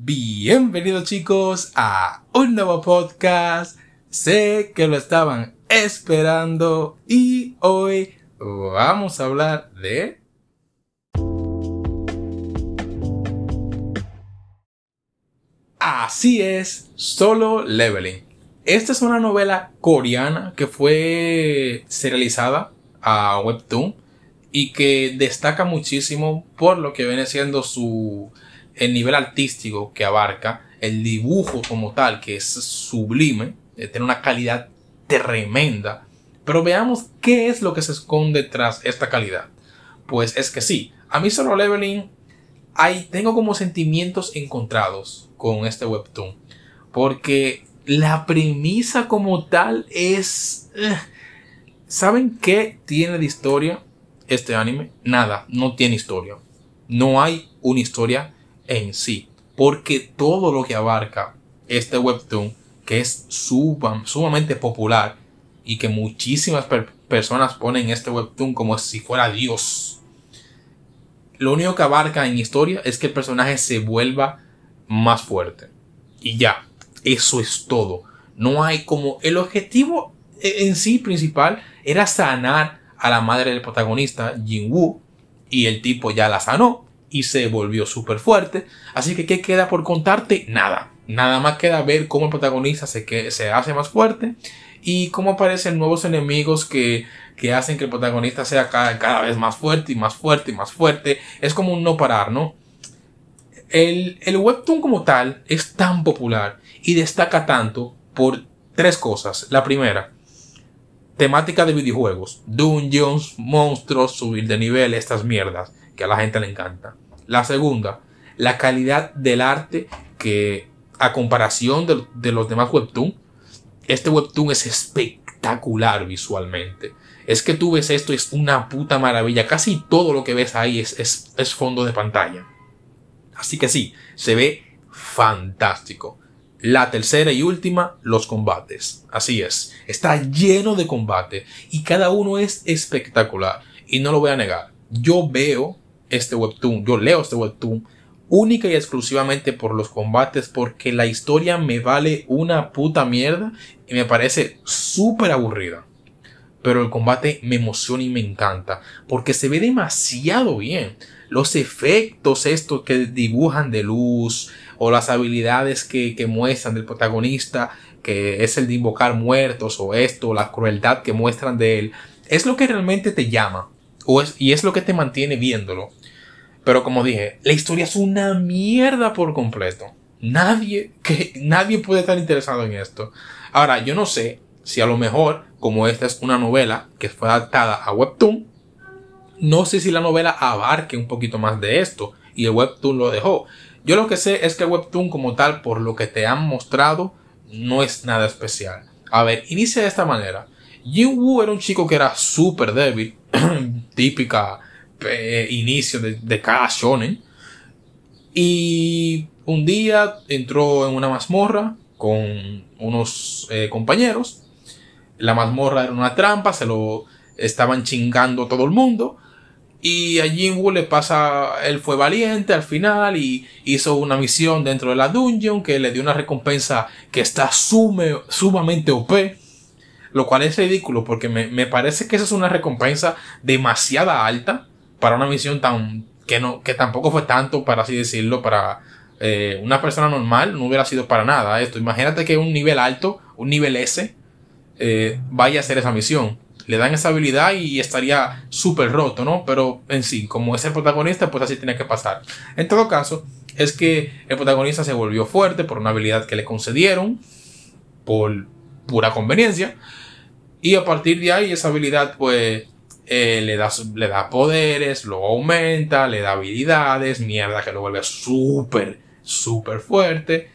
Bienvenidos chicos a un nuevo podcast. Sé que lo estaban esperando y hoy vamos a hablar de... Así es, Solo Leveling. Esta es una novela coreana que fue serializada a Webtoon y que destaca muchísimo por lo que viene siendo su el nivel artístico que abarca, el dibujo como tal, que es sublime, tiene una calidad tremenda. Pero veamos qué es lo que se esconde tras esta calidad. Pues es que sí, a mí solo leveling hay, tengo como sentimientos encontrados con este webtoon. Porque la premisa como tal es... Eh, ¿Saben qué tiene de historia este anime? Nada, no tiene historia. No hay una historia en sí. Porque todo lo que abarca este webtoon, que es sumamente popular y que muchísimas personas ponen este webtoon como si fuera Dios. Lo único que abarca en historia es que el personaje se vuelva más fuerte. Y ya, eso es todo. No hay como el objetivo en sí principal era sanar a la madre del protagonista, Jin Woo, y el tipo ya la sanó y se volvió súper fuerte. Así que, ¿qué queda por contarte? Nada. Nada más queda ver cómo el protagonista se, que, se hace más fuerte y cómo aparecen nuevos enemigos que, que hacen que el protagonista sea cada, cada, vez más fuerte y más fuerte y más fuerte. Es como un no parar, ¿no? El, el webtoon como tal es tan popular y destaca tanto por tres cosas. La primera, temática de videojuegos, dungeons, monstruos, subir de nivel, estas mierdas que a la gente le encanta. La segunda, la calidad del arte que a comparación de, los demás webtoon, este webtoon es espectacular visualmente. Es que tú ves esto, es una puta maravilla. Casi todo lo que ves ahí es, es, es fondo de pantalla. Así que sí, se ve fantástico. La tercera y última, los combates. Así es, está lleno de combate y cada uno es espectacular. Y no lo voy a negar, yo veo este webtoon, yo leo este webtoon única y exclusivamente por los combates porque la historia me vale una puta mierda y me parece súper aburrida. Pero el combate me emociona y me encanta porque se ve demasiado bien. Los efectos estos que dibujan de luz o las habilidades que, que muestran del protagonista que es el de invocar muertos o esto, la crueldad que muestran de él, es lo que realmente te llama o es, y es lo que te mantiene viéndolo. Pero como dije, la historia es una mierda por completo. Nadie, que, nadie puede estar interesado en esto. Ahora, yo no sé si a lo mejor, como esta es una novela que fue adaptada a Webtoon, no sé si la novela abarque un poquito más de esto y el Webtoon lo dejó. Yo lo que sé es que Webtoon como tal, por lo que te han mostrado, no es nada especial. A ver, inicia de esta manera. Jin Woo era un chico que era súper débil, típica eh, inicio de, cada shonen. Y un día entró en una mazmorra con unos eh, compañeros. La mazmorra era una trampa, se lo estaban chingando todo el mundo. Y a Jinwoo le pasa, él fue valiente al final y hizo una misión dentro de la dungeon que le dio una recompensa que está sume, sumamente OP. Lo cual es ridículo porque me, me parece que esa es una recompensa demasiada alta para una misión tan que no que tampoco fue tanto para así decirlo para eh, una persona normal no hubiera sido para nada esto. Imagínate que un nivel alto un nivel S eh, vaya a hacer esa misión. Le dan esa habilidad y estaría súper roto no pero en sí como es el protagonista pues así tiene que pasar. En todo caso es que el protagonista se volvió fuerte por una habilidad que le concedieron por pura conveniencia y a partir de ahí esa habilidad pues eh, le, da, le da poderes, lo aumenta, le da habilidades, mierda que lo vuelve súper, súper fuerte.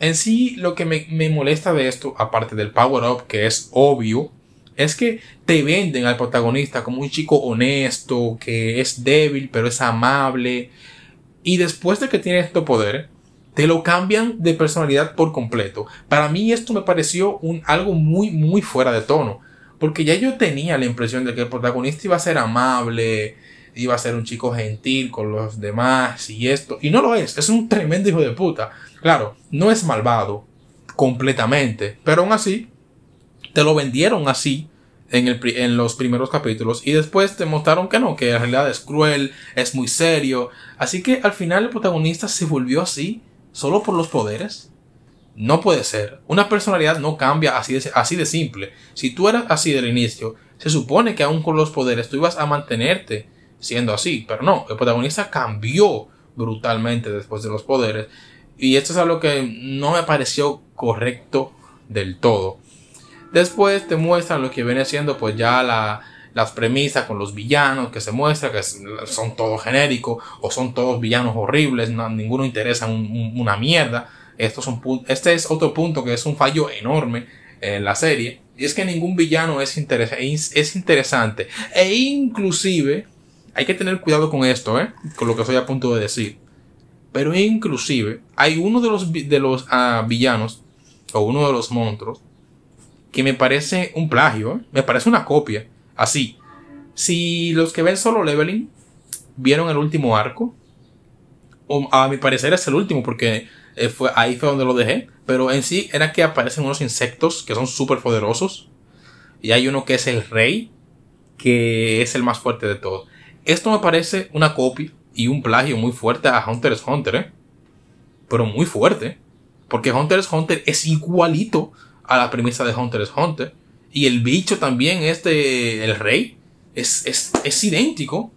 En sí, lo que me, me molesta de esto, aparte del power up, que es obvio, es que te venden al protagonista como un chico honesto, que es débil, pero es amable. Y después de que tiene estos poderes, te lo cambian de personalidad por completo. Para mí esto me pareció un, algo muy, muy fuera de tono. Porque ya yo tenía la impresión de que el protagonista iba a ser amable, iba a ser un chico gentil con los demás y esto. Y no lo es, es un tremendo hijo de puta. Claro, no es malvado completamente, pero aún así, te lo vendieron así en, en los primeros capítulos y después te mostraron que no, que en realidad es cruel, es muy serio. Así que al final el protagonista se volvió así solo por los poderes. No puede ser. Una personalidad no cambia así de, simple. Si tú eras así del inicio, se supone que aún con los poderes tú ibas a mantenerte siendo así. Pero no, el protagonista cambió brutalmente después de los poderes. Y esto es algo que no me pareció correcto del todo. Después te muestran lo que viene siendo pues ya la, las premisas con los villanos que se muestra que son todos genéricos o son todos villanos horribles, ninguno interesa una mierda. Esto es este es otro punto que es un fallo enorme en la serie. Y es que ningún villano es, es interesante. E inclusive, hay que tener cuidado con esto, ¿eh? con lo que estoy a punto de decir. Pero inclusive, hay uno de los, de los ah, villanos, o uno de los monstruos, que me parece un plagio, ¿eh? me parece una copia. Así. Si los que ven solo leveling vieron el último arco, o a mi parecer es el último porque eh, fue, ahí fue donde lo dejé. Pero en sí era que aparecen unos insectos que son súper poderosos. Y hay uno que es el rey, que es el más fuerte de todos. Esto me parece una copia y un plagio muy fuerte a Hunter x Hunter, ¿eh? Pero muy fuerte. Porque Hunter x Hunter es igualito a la premisa de Hunter x Hunter. Y el bicho también, este, el rey, es, es, es idéntico.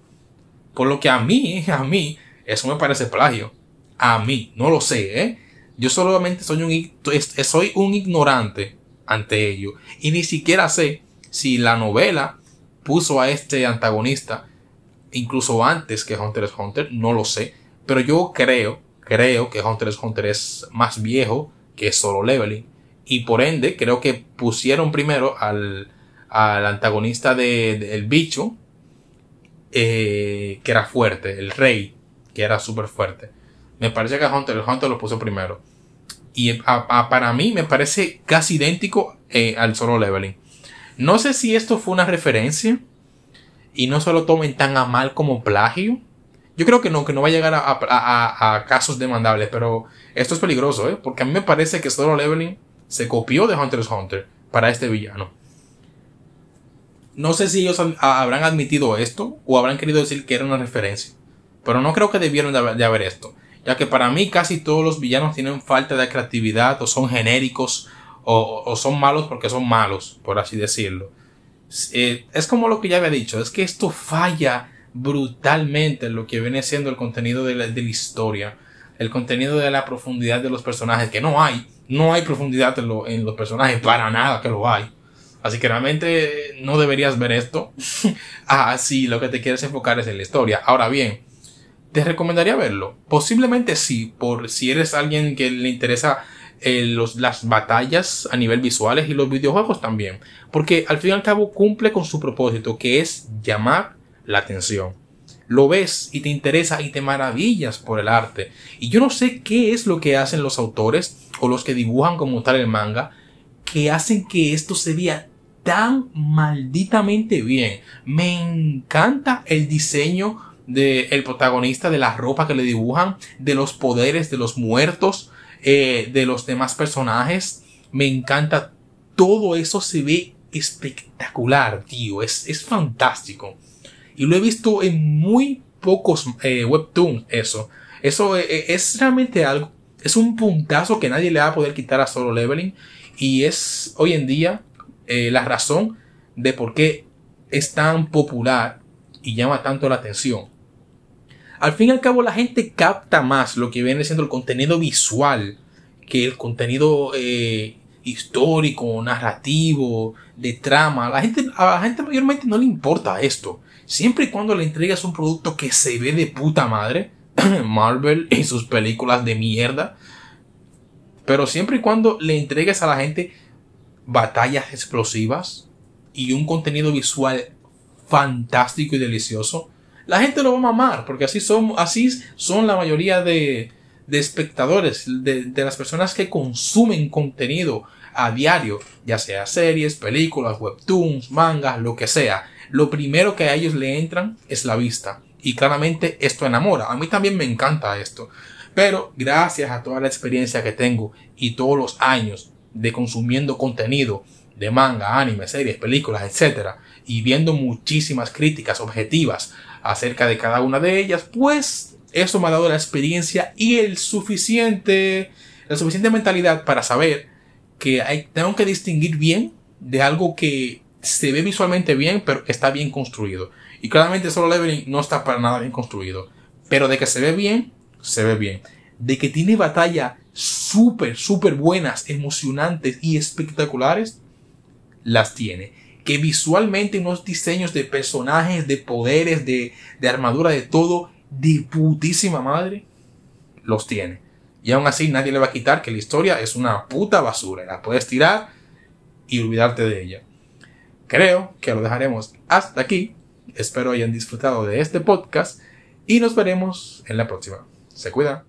Por lo que a mí, a mí, eso me parece plagio. A mí, no lo sé, ¿eh? Yo solamente soy un, soy un ignorante ante ello. Y ni siquiera sé si la novela puso a este antagonista incluso antes que Hunter x Hunter. No lo sé. Pero yo creo, creo que Hunter x Hunter es más viejo que solo leveling. Y por ende, creo que pusieron primero al, al antagonista del de, bicho, eh, que era fuerte, el rey, que era súper fuerte. Me parece que Hunter, Hunter lo puso primero. Y para mí me parece casi idéntico eh, al solo leveling. No sé si esto fue una referencia y no se lo tomen tan a mal como plagio. Yo creo que no, que no va a llegar a, casos demandables, pero esto es peligroso, ¿eh? Porque a mí me parece que solo leveling se copió de Hunter x Hunter para este villano. No sé si ellos habrán admitido esto o habrán querido decir que era una referencia. Pero no creo que debieron de haber, esto. Ya que para mí casi todos los villanos tienen falta de creatividad o son genéricos o, son malos porque son malos, por así decirlo. Eh, es como lo que ya había dicho, es que esto falla brutalmente en lo que viene siendo el contenido de la historia, el contenido de la profundidad de los personajes, que no hay no hay profundidad en, los personajes, para nada que lo hay. Así que realmente no deberías ver esto. ah, sí, lo que te quieres enfocar es en la historia. Ahora bien, te recomendaría verlo. Posiblemente sí, por si eres alguien que le interesa eh, los, las batallas a nivel visuales y los videojuegos también. Porque al fin y al cabo cumple con su propósito, que es llamar la atención lo ves y te interesa y te maravillas por el arte. Y yo no sé qué es lo que hacen los autores o los que dibujan como tal el manga que hacen que esto se vea tan malditamente bien. Me encanta el diseño del el protagonista, de la ropa que le dibujan, de los poderes de los muertos, eh, de los demás personajes. Me encanta todo eso se ve espectacular, tío. Es, es fantástico. Y lo he visto en muy pocos eh, webtoons eso. Eso eh, eh, es realmente algo, es un puntazo que nadie le va a poder quitar a solo leveling. Y es hoy en día la razón de por qué es tan popular y llama tanto la atención. Al fin y al cabo la gente capta más lo que viene siendo el contenido visual que el contenido histórico, narrativo, de trama. La gente, a la gente mayormente no le importa esto. Siempre y cuando le entregas un producto que se ve de puta madre, Marvel y sus películas de mierda, pero siempre y cuando le entregues a la gente batallas explosivas y un contenido visual fantástico y delicioso, la gente lo va a mamar, porque así son, así son la mayoría de, de espectadores, de, de, las personas que consumen contenido a diario, ya sea series, películas, webtoons, mangas, lo que sea lo primero que a ellos le entran es la vista. y claramente esto enamora. A mí también me encanta esto. Pero gracias a toda la experiencia que tengo y todos los años de consumiendo contenido de manga, anime, series, películas, etc. y viendo muchísimas críticas objetivas acerca de cada una de ellas, pues eso me ha dado la experiencia y el suficiente, la suficiente mentalidad para saber que hay, tengo que distinguir bien de algo que se ve visualmente bien, pero está bien construido. Y claramente Solo Leveling no está para nada bien construido. Pero de que se ve bien, se ve bien. De que tiene batallas súper, súper buenas, emocionantes y espectaculares, las tiene. Que visualmente unos diseños de personajes, de poderes, de, de armadura, de todo, de putísima madre, los tiene. Y aún así nadie le va a quitar que la historia es una puta basura. La puedes tirar y olvidarte de ella. Creo que lo dejaremos hasta aquí. Espero hayan disfrutado de este podcast y nos veremos en la próxima. Se cuida.